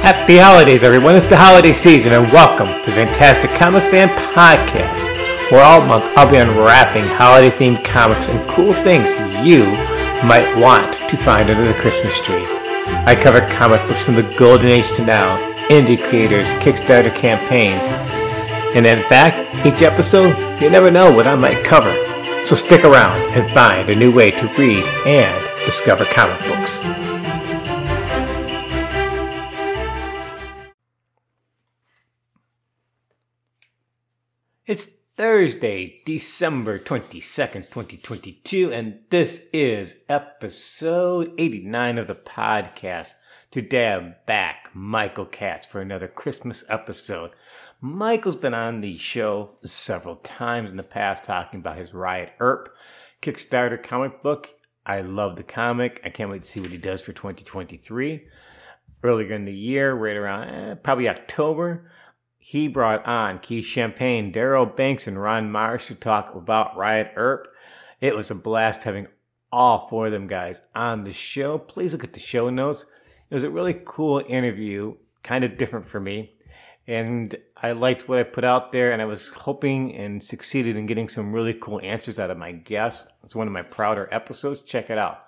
Happy holidays, everyone. It's the holiday season, and welcome to the Fantastic Comic Fan Podcast, where all month I'll be unwrapping holiday themed comics and cool things you might want to find under the Christmas tree. I cover comic books from the golden age to now, indie creators, Kickstarter campaigns, and in fact, each episode, you never know what I might cover. So stick around and find a new way to read and discover comic books. It's Thursday, December 22nd, 2022, and this is episode 89 of the podcast. Today I'm back, Michael Katz, for another Christmas episode. Michael's been on the show several times in the past talking about his Riot Earp Kickstarter comic book. I love the comic. I can't wait to see what he does for 2023. Earlier in the year, right around eh, probably October, he brought on Keith Champagne, Daryl Banks, and Ron Marz to talk about Riot Earp. It was a blast having all four of them guys on the show. Please look at the show notes. It was a really cool interview, kind of different for me. And I liked what I put out there, and I was hoping and succeeded in getting some really cool answers out of my guests. It's one of my prouder episodes. Check it out.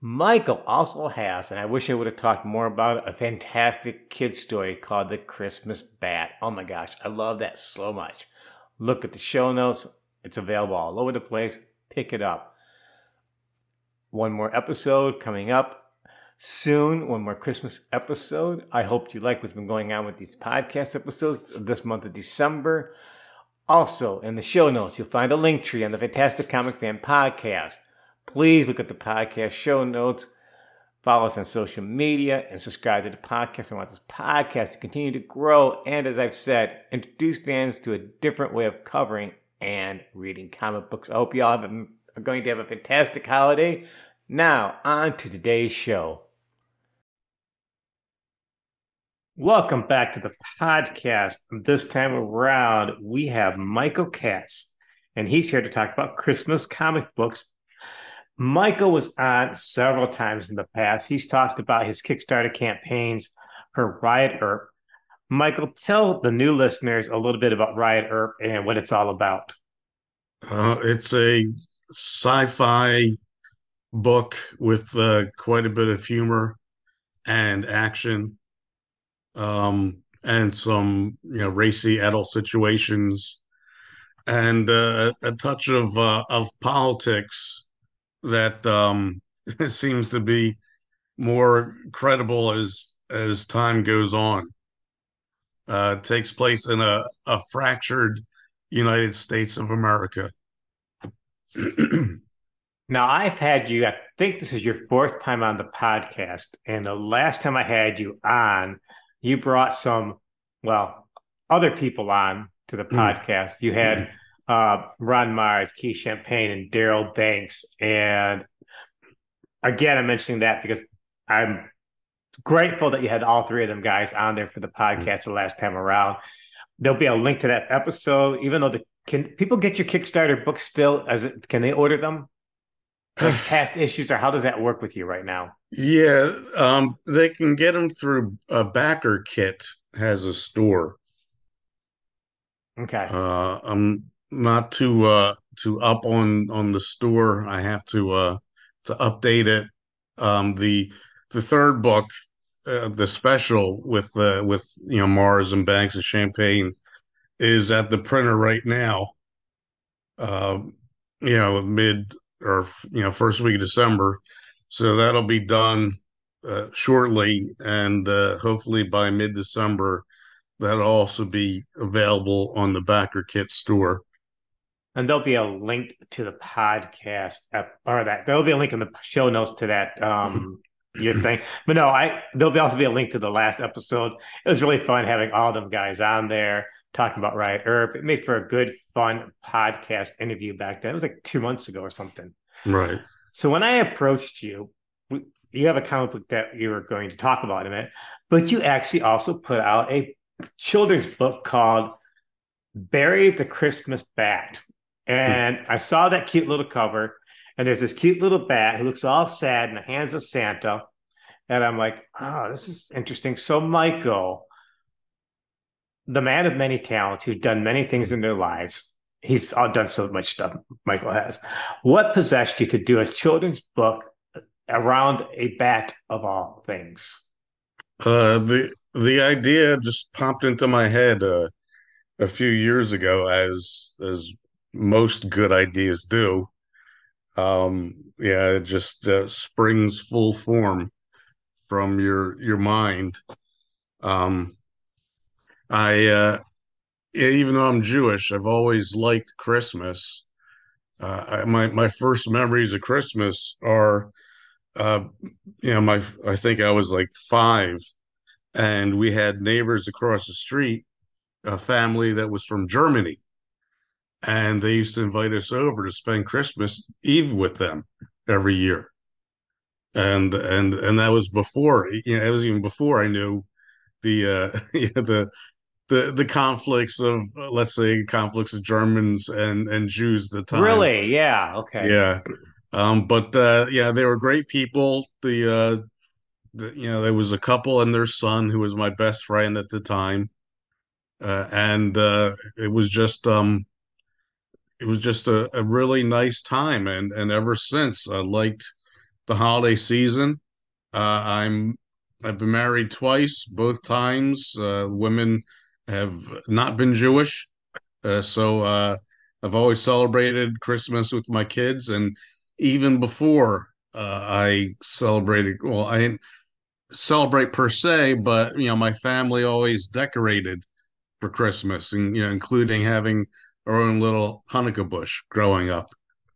Michael also has, and I wish I would have talked more about it, a fantastic kid story called The Christmas Bat. Oh my gosh, I love that so much. Look at the show notes, it's available all over the place. Pick it up. One more episode coming up soon, one more Christmas episode. I hope you like what's been going on with these podcast episodes this month of December. Also, in the show notes, you'll find a link tree on the Fantastic Comic Fan podcast. Please look at the podcast show notes, follow us on social media, and subscribe to the podcast. I want this podcast to continue to grow and, as I've said, introduce fans to a different way of covering and reading comic books. I hope you all are going to have a fantastic holiday. Now, on to today's show. Welcome back to the podcast. This time around, we have Michael Katz, and he's here to talk about Christmas comic books. Michael was on several times in the past. He's talked about his Kickstarter campaigns for Riot Earp. Michael, tell the new listeners a little bit about Riot Earp and what it's all about. Uh, it's a sci fi book with uh, quite a bit of humor and action um, and some you know racy adult situations, and uh, a touch of uh, of politics that um, seems to be more credible as as time goes on. Uh, takes place in a, a fractured United States of America. now, I've had you, I think this is your fourth time on the podcast. And the last time I had you on, you brought some, well, other people on to the mm. podcast. You had. uh, Ron Marz, Keith Champagne, and Daryl Banks. And again, I'm mentioning that because I'm grateful that you had all three of them guys on there for the mm. podcast the last time around. There'll be a link to that episode, even though the can people get your Kickstarter books still? As it, can they order them? like past issues, or how does that work with you right now? Yeah, um, they can get them through a BackerKit has a store. Okay. Uh, I'm not to uh too up on on the store. I have to uh to update it. Um, the the third book, uh, the special with uh, with you know Marz and Banks and Champagne, is at the printer right now. Uh, you know, mid or you know first week of December. So that'll be done uh, shortly, and uh, hopefully by mid December, that'll also be available on the BackerKit store. And there'll be a link to the podcast, or that there'll be a link in the show notes to that um, your thing. But no, I there'll be also be a link to the last episode. It was really fun having all them guys on there talking about Riot Earp. It made for a good, fun podcast interview back then. It was like two months ago or something. Right. So when I approached you, you have a comic book that you were going to talk about in it, but you actually also put out a children's book called Barry the Christmas Bat. And I saw that cute little cover, and there's this cute little bat who looks all sad in the hands of Santa. And I'm like, oh, this is interesting. So, Michael, the man of many talents who's done many things in their lives, he's all done so much stuff, Michael has. What possessed you to do a children's book around a bat of all things? Uh, the the idea just popped into my head uh, a few years ago, as as most good ideas do. Um, yeah, it just uh, springs full form from your your mind. Um, I uh, even though I'm Jewish, I've always liked Christmas. Uh, I, my my first memories of Christmas are, uh, you know, my I think I was like five, and we had neighbors across the street, a family that was from Germany, and they used to invite us over to spend Christmas Eve with them every year and and and that was before you know it was even before I knew the uh you know, the the the conflicts of let's say conflicts of Germans and and Jews at the time. Really? Yeah. Okay. Yeah. Um, but uh, yeah, they were great people. The, uh, the you know there was a couple and their son who was my best friend at the time, uh, and uh, it was just um, it was just a, a really nice time. And and ever since I liked the holiday season. Uh, I'm I've been married twice. Both times, uh, women have not been Jewish, uh, so uh, I've always celebrated Christmas with my kids, and even before uh, I celebrated, well, I didn't celebrate per se, but you know, my family always decorated for Christmas, and you know, including having our own little Hanukkah bush growing up.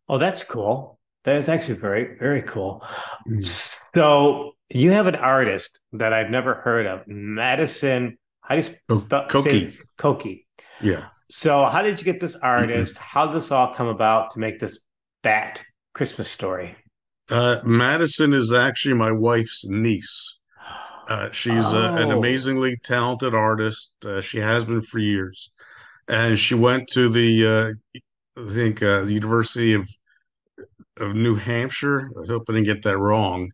Oh, that's cool. That is actually very, very cool. Mm. So you have an artist that I've never heard of, Madison. How do you oh, spell Koki? Koki. Yeah. So how did you get this artist? Mm-hmm. How did this all come about to make this bat Christmas story? Uh, Madison is actually my wife's niece. Uh, she's oh. a, an amazingly talented artist. Uh, she has been for years, and she went to the uh, I think uh, the University of of New Hampshire. I hope I didn't get that wrong.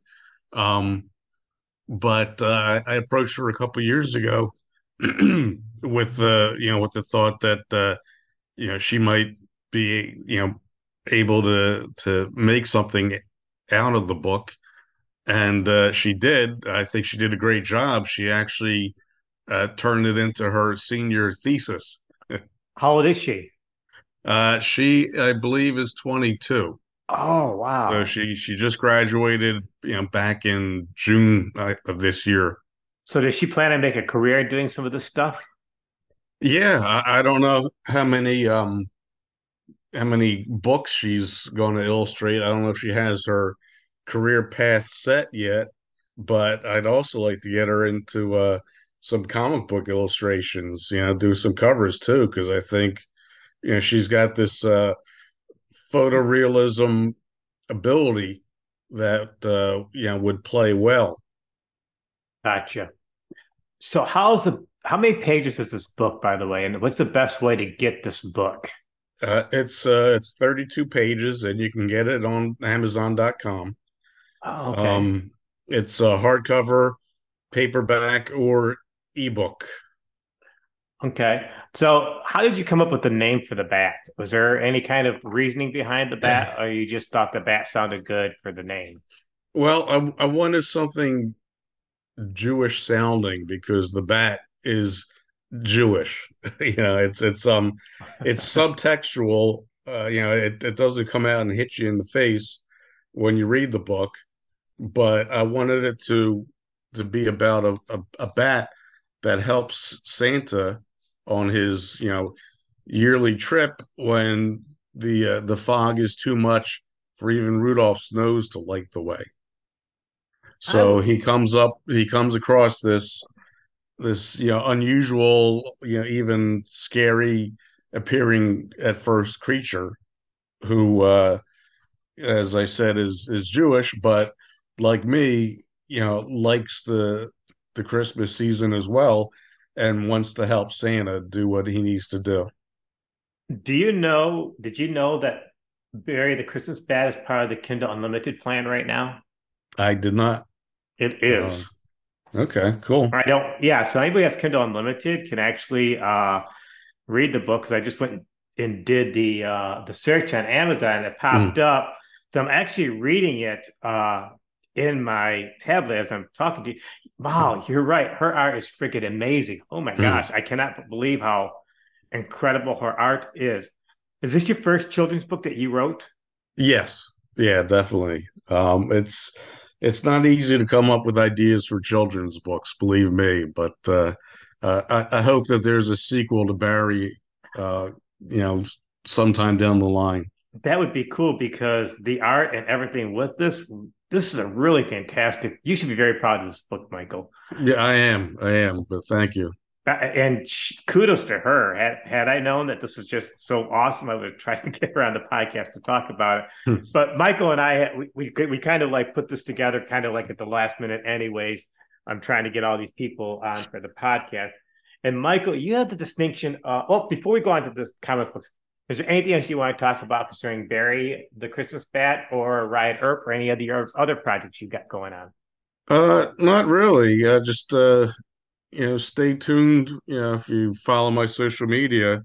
Um, but uh, I approached her a couple years ago with the uh, you know with the thought that uh, you know she might be you know able to to make something out of the book, and uh, she did. I think she did a great job. She actually uh, turned it into her senior thesis. How old is she? Uh, she, I believe, is twenty two. Oh wow! So she she just graduated, you know, back in June uh, of this year. So does she plan to make a career doing some of this stuff? Yeah, I, I don't know how many um how many books she's going to illustrate. I don't know if she has her career path set yet, but I'd also like to get her into uh some comic book illustrations. You know, do some covers too, because I think you know she's got this. uh photorealism ability that uh, you know would play well. Gotcha. So how's the how many pages is this book, by the way, and what's the best way to get this book? Uh, it's uh, it's 32 pages, and you can get it on Amazon.com. Oh, okay. Um, it's a hardcover, paperback, or ebook. Okay. So, how did you come up with the name for the bat? Was there any kind of reasoning behind the bat, or you just thought the bat sounded good for the name? Well, I, I wanted something Jewish sounding because the bat is Jewish. you know, it's it's um it's subtextual. Uh, you know, it, it doesn't come out and hit you in the face when you read the book, but I wanted it to to be about a, a, a bat that helps Santa on his you know yearly trip when the uh, the fog is too much for even Rudolph's nose to light the way. So he comes up, he comes across this this you know unusual, you know even scary appearing at first creature who uh as I said is is Jewish but like me, you know, likes the the Christmas season as well and wants to help Santa do what he needs to do. Do you know? Did you know that Barry the Christmas Bat is part of the Kindle Unlimited plan right now? I did not. It is. Uh, okay, cool. I don't. Yeah. So anybody has Kindle Unlimited can actually uh, read the book because I just went and did the uh, the search on Amazon. It popped mm. up. So I'm actually reading it uh, in my tablet as I'm talking to you. Wow, you're right. Her art is freaking amazing. Oh my mm. gosh, I cannot believe how incredible her art is. Is this your first children's book that you wrote? Yes. Yeah, definitely. Um, it's it's not easy to come up with ideas for children's books, believe me. But uh, uh, I, I, hope that there's a sequel to Barry, uh, you know, sometime down the line. That would be cool because the art and everything with this, this is a really fantastic. You should be very proud of this book, Michael. Yeah, I am. I am. But thank you. Uh, and kudos to her. Had had I known that this is just so awesome, I would have tried to get her on the podcast to talk about it. Hmm. but Michael and I, we, we we kind of like put this together, kind of like at the last minute. Anyways, I'm trying to get all these people on for the podcast. And Michael, you have the distinction. Uh, well, before we go on to this comic books, is there anything else you want to talk about concerning Barry, the Christmas Bat, or Riot Earp, or any of your other projects you've got going on? Uh, not really. Uh, just uh, you know, stay tuned. You know, if you follow my social media,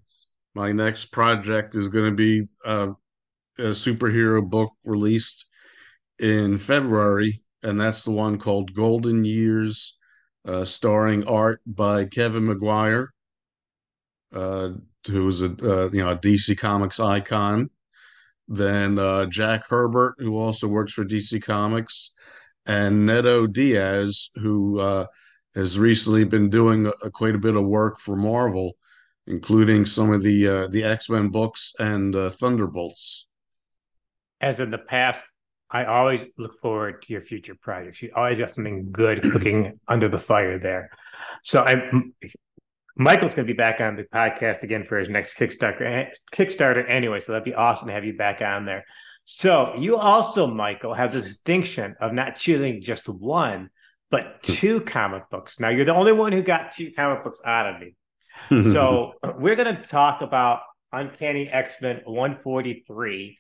my next project is going to be uh, a superhero book released in February, and that's the one called Golden Years, uh, starring art by Kevin Maguire, uh, who's a uh, you know a DC Comics icon. Then uh, Jack Herbert, who also works for DC Comics, and Neto Diaz, who uh, has recently been doing a, quite a bit of work for Marvel, including some of the uh, the X Men books and uh, Thunderbolts. As in the past, I always look forward to your future projects. You always got something good cooking under the fire there. So I'm Michael's going to be back on the podcast again for his next Kickstarter. Kickstarter anyway, so that'd be awesome to have you back on there. So you also, Michael, have the distinction of not choosing just one, but two comic books. Now you're the only one who got two comic books out of me. so we're going to talk about Uncanny X Men 143,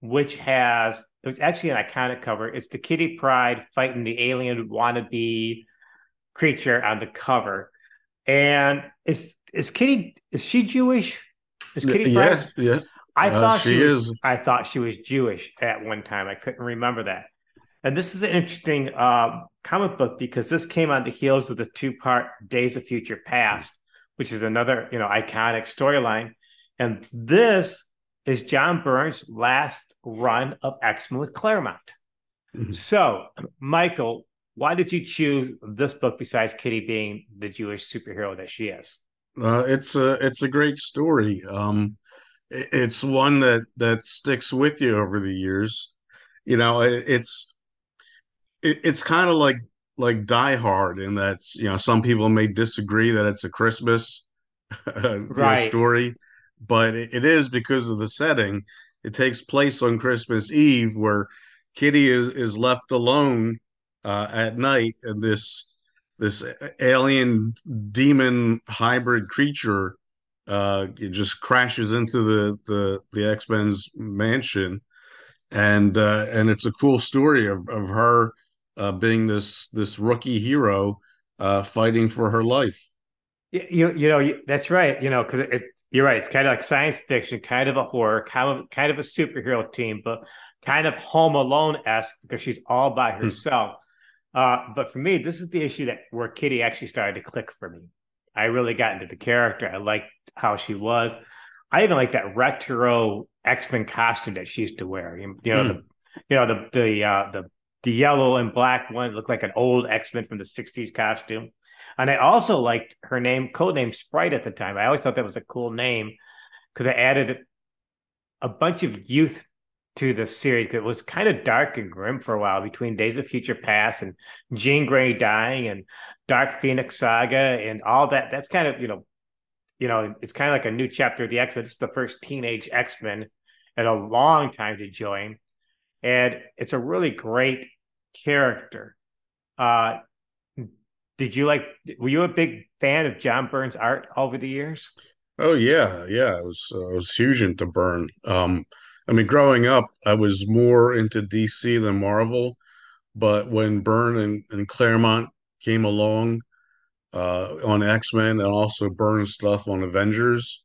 which has it was actually an iconic cover. It's the Kitty Pryde fighting the alien wannabe creature on the cover. And is is Kitty is she Jewish? Is Kitty? Yes, yes. I uh, thought she, she was, is. I thought she was Jewish at one time. I couldn't remember that. And this is an interesting uh, comic book because this came on the heels of the two-part Days of Future Past, which is another you know iconic storyline. And this is John Byrne's last run of X Men with Claremont. Mm-hmm. So, Michael, why did you choose this book besides Kitty being the Jewish superhero that she is? Uh, it's a it's a great story. Um, it's one that that sticks with you over the years. You know, it, it's it, it's kind of like like Die Hard in that you know some people may disagree that it's a Christmas right. story, but it, it is because of the setting. It takes place on Christmas Eve, where Kitty is is left alone uh, at night, and this this alien demon hybrid creature uh, it just crashes into the the the X Men's mansion, and uh, and it's a cool story of of her uh, being this this rookie hero uh, fighting for her life. You you know you, that's right. You know because it, you're right. It's kind of like science fiction, kind of a horror, kind of kind of a superhero team, but kind of Home Alone esque because she's all by hmm. herself. Uh, but for me, this is the issue that where Kitty actually started to click for me. I really got into the character. I liked how she was. I even like that retro X Men costume that she used to wear. You, know, mm. the you know the the uh, the the yellow and black one looked like an old X Men from the '60s costume. And I also liked her name, codename Sprite at the time. I always thought that was a cool name because I added a bunch of youth to the series. It was kind of dark and grim for a while between Days of Future Past and Jean Grey dying and Dark Phoenix Saga and all that. That's kind of you know, you know, it's kind of like a new chapter of the X Men. This is the first teenage X Men in a long time to join, and it's a really great character. Uh, did you like? Were you a big fan of John Byrne's art over the years? Oh yeah, yeah. I was uh, I was huge into Byrne. Um, I mean, growing up, I was more into DC than Marvel, but when Byrne and, and Claremont came along uh, on X Men and also Byrne stuff on Avengers,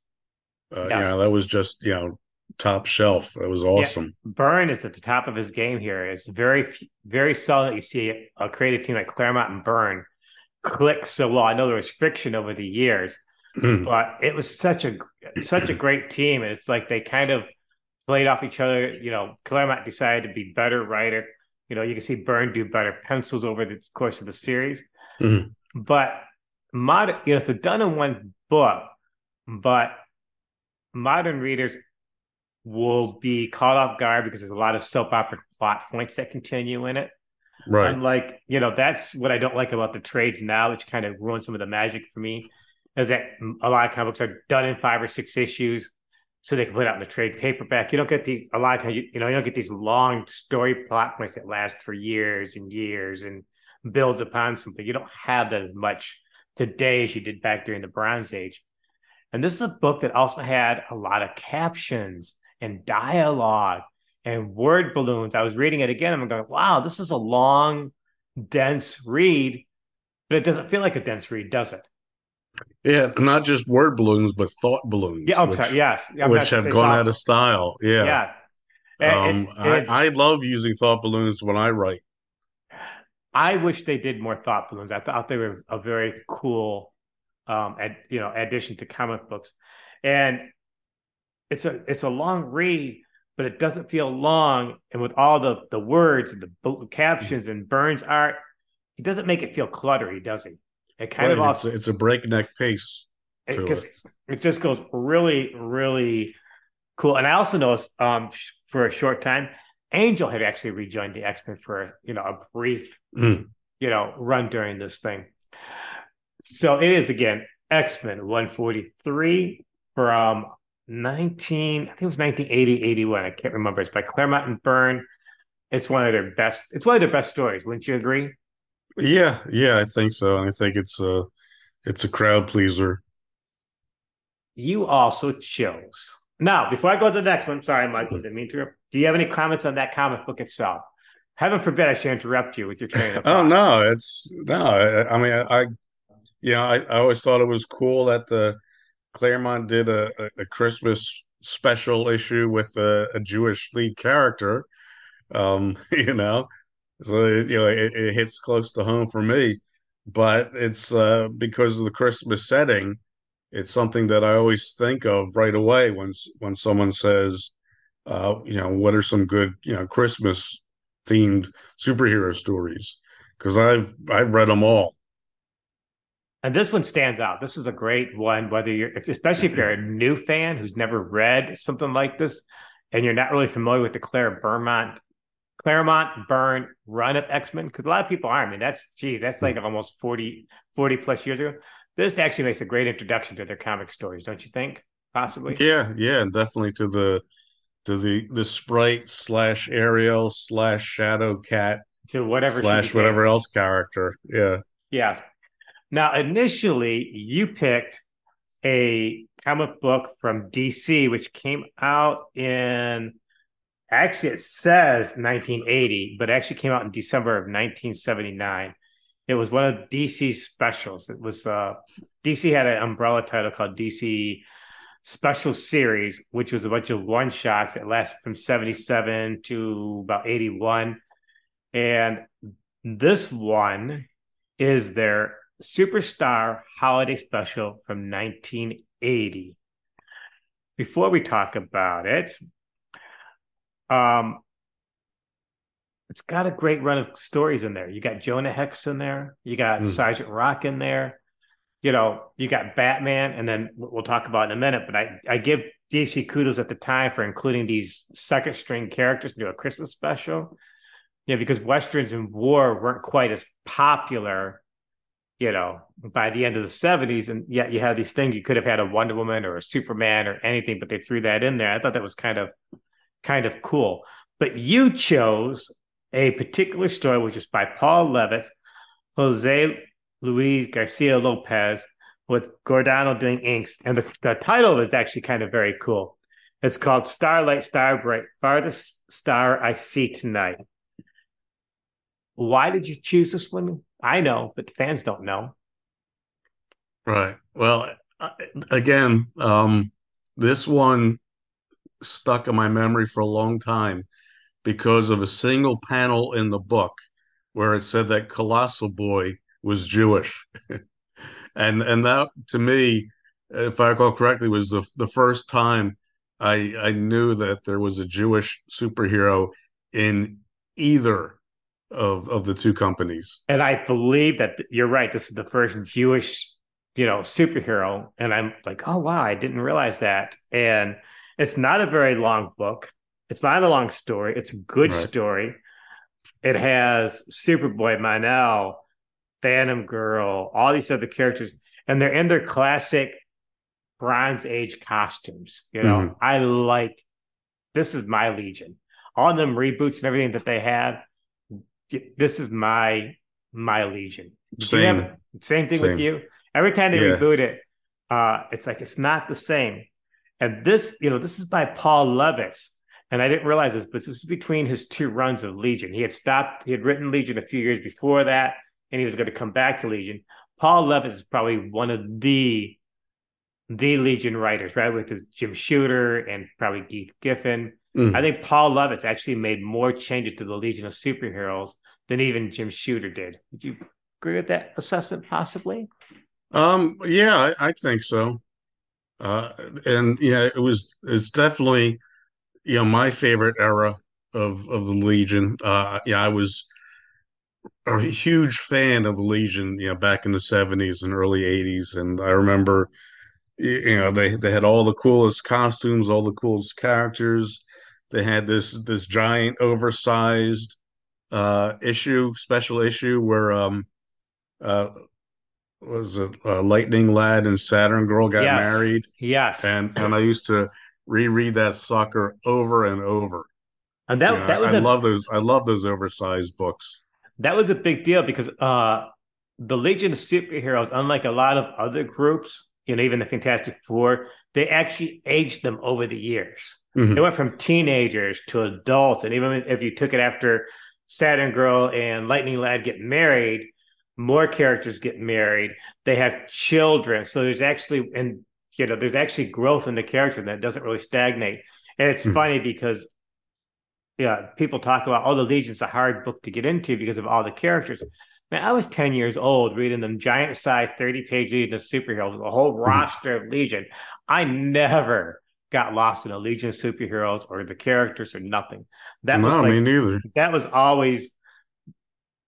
uh, yes. you know, that was just you know top shelf. That was awesome. Yeah, Byrne is at the top of his game here. It's very very solid. You see a creative team like Claremont and Byrne click so well. I know there was friction over the years, hmm. but it was such a such a great team, it's like they kind of played off each other. You know, Claremont decided to be better writer. You know, you can see Byrne do better pencils over the course of the series. Mm-hmm. But modern, you know, it's a done in one book, but modern readers will be caught off guard because there's a lot of soap opera plot points that continue in it. Right. like you know, that's what I don't like about the trades now, which kind of ruins some of the magic for me, is that a lot of comic books are done in five or six issues so they can put out in the trade paperback. You don't get these a lot of times. You, you know, you don't get these long story plot points that last for years and years and builds upon something. You don't have that as much today as you did back during the Bronze Age. And this is a book that also had a lot of captions and dialogue and word balloons. I was reading it again. I'm going, wow, this is a long, dense read, but it doesn't feel like a dense read, does it? Yeah, not just word balloons, but thought balloons. Yeah, I'm which, sorry. Yes, I'm which have gone out of style. Yeah, yeah. And, um, and, I, I love using thought balloons when I write. I wish they did more thought balloons. I thought they were a very cool, um, ad, you know, addition to comic books, and it's a it's a long read, but it doesn't feel long. And with all the the words and the captions and Byrne's art, he doesn't make it feel cluttery, does he? It kind right, of also it's, it's, a breakneck pace. It, it. it just goes really, really cool. And I also noticed um, for a short time, Angel had actually rejoined the X Men for you know a brief mm. you know run during this thing. So it is again X Men 143 from 19, I think it was 1980, 81. I can't remember. It's by Claremont and Byrne. It's one of their best. It's one of their best stories. Wouldn't you agree? Yeah, yeah, I think so. And I think it's a it's a crowd pleaser. You also chose. Now, before I go to the next one, sorry, Michael, didn't mean to. Do you have any comments on that comic book itself? Heaven forbid I should interrupt you with your train of thought. Oh no, it's no. I, I mean, I, you know, I, I always thought it was cool that the Claremont did a, a, Christmas special issue with a, a Jewish lead character. Um, you know, so you know it, it, hits close to home for me. But it's uh, because of the Christmas setting. It's something that I always think of right away when when someone says, uh, you know, what are some good you know Christmas themed superhero stories? Because I've I've read them all. And this one stands out. This is a great one, whether you're, especially if you're a new fan who's never read something like this, and you're not really familiar with the Claire Beaumont, Claremont Byrne, run of X Men, because a lot of people are. I mean, that's geez, that's like hmm. almost 40, 40 plus years ago. This actually makes a great introduction to their comic stories, don't you think? Possibly. Yeah, yeah, and definitely to the to the the sprite slash Ariel slash Shadow Cat to whatever slash whatever else character. Yeah. Yeah. Now, initially, you picked a comic book from DC, which came out in actually it says 1980, but actually came out in December of 1979. It was one of DC's specials. It was uh, DC had an umbrella title called DC Special Series, which was a bunch of one shots that lasted from 77 to about 81. And this one is their Superstar Holiday Special from 1980. Before we talk about it, um, it's got a great run of stories in there. You got Jonah Hex in there, you got mm. Sergeant Rock in there, you know, you got Batman, and then we'll talk about in a minute. But I, I give DC kudos at the time for including these second string characters into a Christmas special. Yeah, because westerns and war weren't quite as popular you know, by the end of the 70s. And yet you had these things you could have had a Wonder Woman or a Superman or anything, but they threw that in there. I thought that was kind of kind of cool. But you chose a particular story, which is by Paul Levitz, Jose Luis Garcia Lopez, with Giordano doing inks. And the, the title is actually kind of very cool. It's called Starlight Starbright, Farthest Star I See Tonight. why did you choose this one? I know, but fans don't know. Right. Well, again, um, this one stuck in my memory for a long time because of a single panel in the book where it said that Colossal Boy was Jewish. and and that to me, if I recall correctly, was the the first time I I knew that there was a Jewish superhero in either of of the two companies. And I believe that you're right. This is the first Jewish, you know, superhero. And I'm like, oh wow, I didn't realize that. And it's not a very long book. It's not a long story. It's a good right. story. It has Superboy, Mon-El, Phantom Girl, all these other characters, and they're in their classic Bronze Age costumes. You know, mm-hmm. I like this is my Legion. All them reboots and everything that they have, this is my my Legion. Same. Have, same thing same. with you. Every time they yeah. reboot it, uh, it's like it's not the same. And this, you know, this is by Paul Levitz. And I didn't realize this, but this was between his two runs of Legion. He had stopped, he had written Legion a few years before that, and he was going to come back to Legion. Paul Levitz is probably one of the the Legion writers, right? With Jim Shooter and probably Keith Giffen. Mm. I think Paul Levitz actually made more changes to the Legion of Superheroes than even Jim Shooter did. Would you agree with that assessment, possibly? Um, yeah, I, I think so. Uh, and yeah, it was it's definitely you know my favorite era of of the Legion. Uh, yeah, I was a huge fan of the Legion, you know, back in the seventies and early eighties, and I remember, you know, they they had all the coolest costumes, all the coolest characters. They had this this giant, oversized uh, issue, special issue where um, uh, was it uh, Lightning Lad and Saturn Girl got yes. married? Yes. And and I used to reread that sucker over and over. And that you know, that was I, a, love those I love those oversized books. That was a big deal because uh the Legion of Superheroes, unlike a lot of other groups, you know, even the Fantastic Four, they actually aged them over the years. Mm-hmm. They went from teenagers to adults, and even if you took it after Saturn Girl and Lightning Lad get married, more characters get married they have children. So there's actually and you know there's actually growth in the character that doesn't really stagnate. And it's mm-hmm. funny because yeah people talk about oh the legion's a hard book to get into because of all the characters. Man i was 10 years old reading them giant size 30 page legion of superheroes a whole mm-hmm. roster of legion. I never got lost in a legion of superheroes or the characters or nothing. That no, was like, me neither. that was always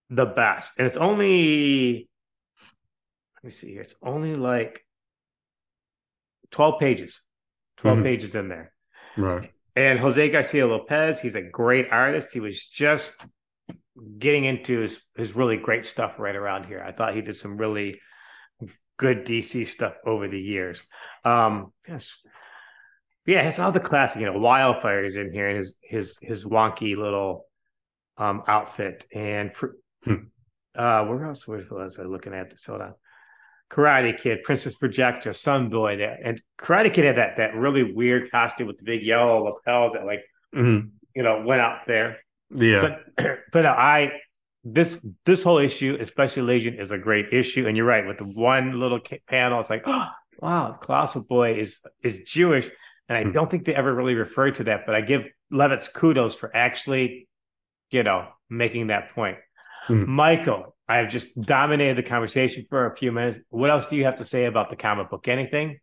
the best. And it's only, let me see here, it's only like 12 pages, 12 mm-hmm. pages in there. Right. And Jose Garcia Lopez, he's a great artist. He was just getting into his, his really great stuff right around here. I thought he did some really good DC stuff over the years. Um, yes. Yeah, it's all the classic, you know, Wildfire's in here and his his his wonky little um outfit. And for Hmm. Uh, where else was I looking at this? Hold on. Karate Kid, Princess Projectra, Sun Boy, that and Karate Kid had that that really weird costume with the big yellow lapels that like mm-hmm. you know went out there. Yeah, but but I this this whole issue, especially Legion, is a great issue, and you're right with the one little panel. It's like, oh wow, Colossal Boy is is Jewish, and I mm-hmm. don't think they ever really referred to that, but I give Levitz kudos for actually, you know, making that point. Mm-hmm. Michael, I have just dominated the conversation for a few minutes. What else do you have to say about the comic book? Anything?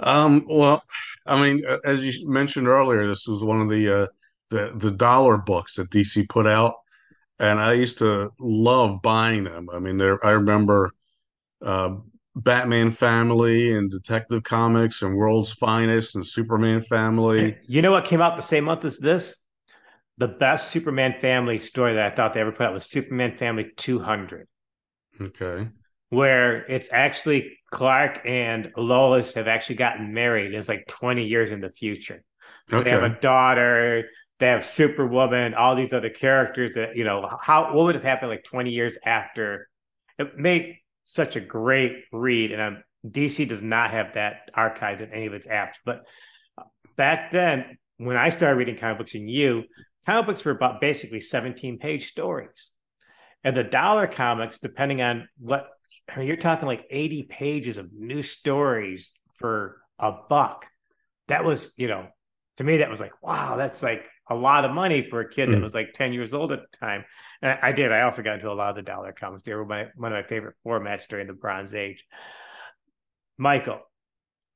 Um, well, I mean, as you mentioned earlier, this was one of the uh, the the dollar books that DC put out, and I used to love buying them. I mean, there I remember uh, Batman Family and Detective Comics and World's Finest and Superman Family. You know what came out the same month as this? The best Superman family story that I thought they ever put out was Superman Family 200. Okay. Where it's actually Clark and Lois have actually gotten married. It's like 20 years in the future. So okay. they have a daughter, they have Superwoman, all these other characters that, you know, how what would have happened like 20 years after? It made such a great read. And um, DC does not have that archived in any of its apps. But back then, when I started reading comic books and you, comic books were about basically 17 page stories. And the dollar comics, depending on what I mean, you're talking like 80 pages of new stories for a buck. That was, you know, to me, that was like, wow, that's like a lot of money for a kid mm. that was like 10 years old at the time. And I did. I also got into a lot of the dollar comics. They were my one of my favorite formats during the Bronze Age. Michael,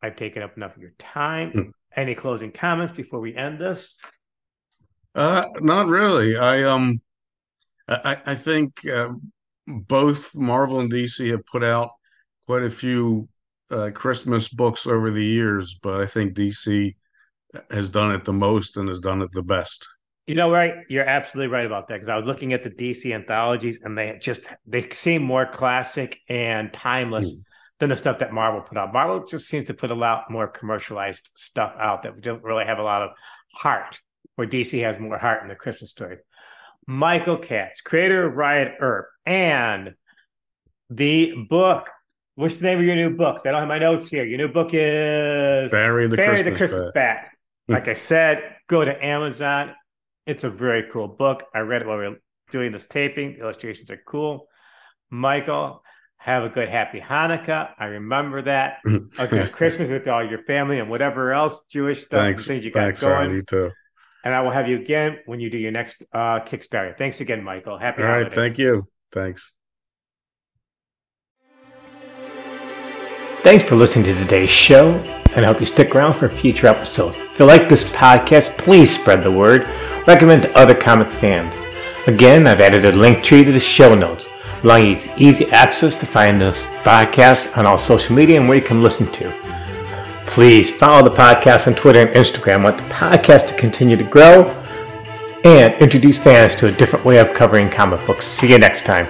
I've taken up enough of your time. Mm. Any closing comments before we end this? Uh, not really. I um, I I think uh, both Marvel and DC have put out quite a few uh, Christmas books over the years, but I think DC has done it the most and has done it the best. You know, right? You're absolutely right about that because I was looking at the DC anthologies and they just they seem more classic and timeless mm. than the stuff that Marvel put out. Marvel just seems to put a lot more commercialized stuff out that don't really have a lot of heart. Where DC has more heart in the Christmas stories. Michael Katz, creator of Riot Earp, and the book. What's the name of your new books? I don't have my notes here. Your new book is Barry the Barry Christmas, the Christmas Bat. Hmm. Like I said, go to Amazon. It's a very cool book. I read it while we were doing this taping. The illustrations are cool. Michael, have a good happy Hanukkah. I remember that. Okay, Christmas with all your family and whatever else Jewish stuff thanks, things you got thanks, going. Randy, too. And I will have you again when you do your next uh, Kickstarter. Thanks again, Michael. Happy All holidays. right, thank you. Thanks. Thanks for listening to today's show, and I hope you stick around for future episodes. If you like this podcast, please spread the word. Recommend to other comic fans. Again, I've added a link tree to the show notes, allowing you easy access to find this podcast on all social media and where you can listen to. Please follow the podcast on Twitter and Instagram. I want the podcast to continue to grow and introduce fans to a different way of covering comic books. See you next time.